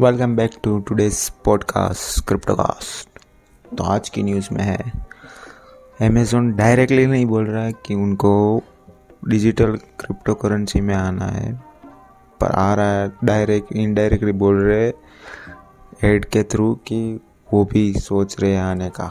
Welcome back to today's podcast Cryptocast. तो आज की न्यूज़ में है अमेजोन डायरेक्टली नहीं बोल रहा है कि उनको डिजिटल क्रिप्टो करेंसी में आना है, पर आ रहा है डायरेक्ट इनडायरेक्टली बोल रहे एड के थ्रू कि वो भी सोच रहे हैं आने का।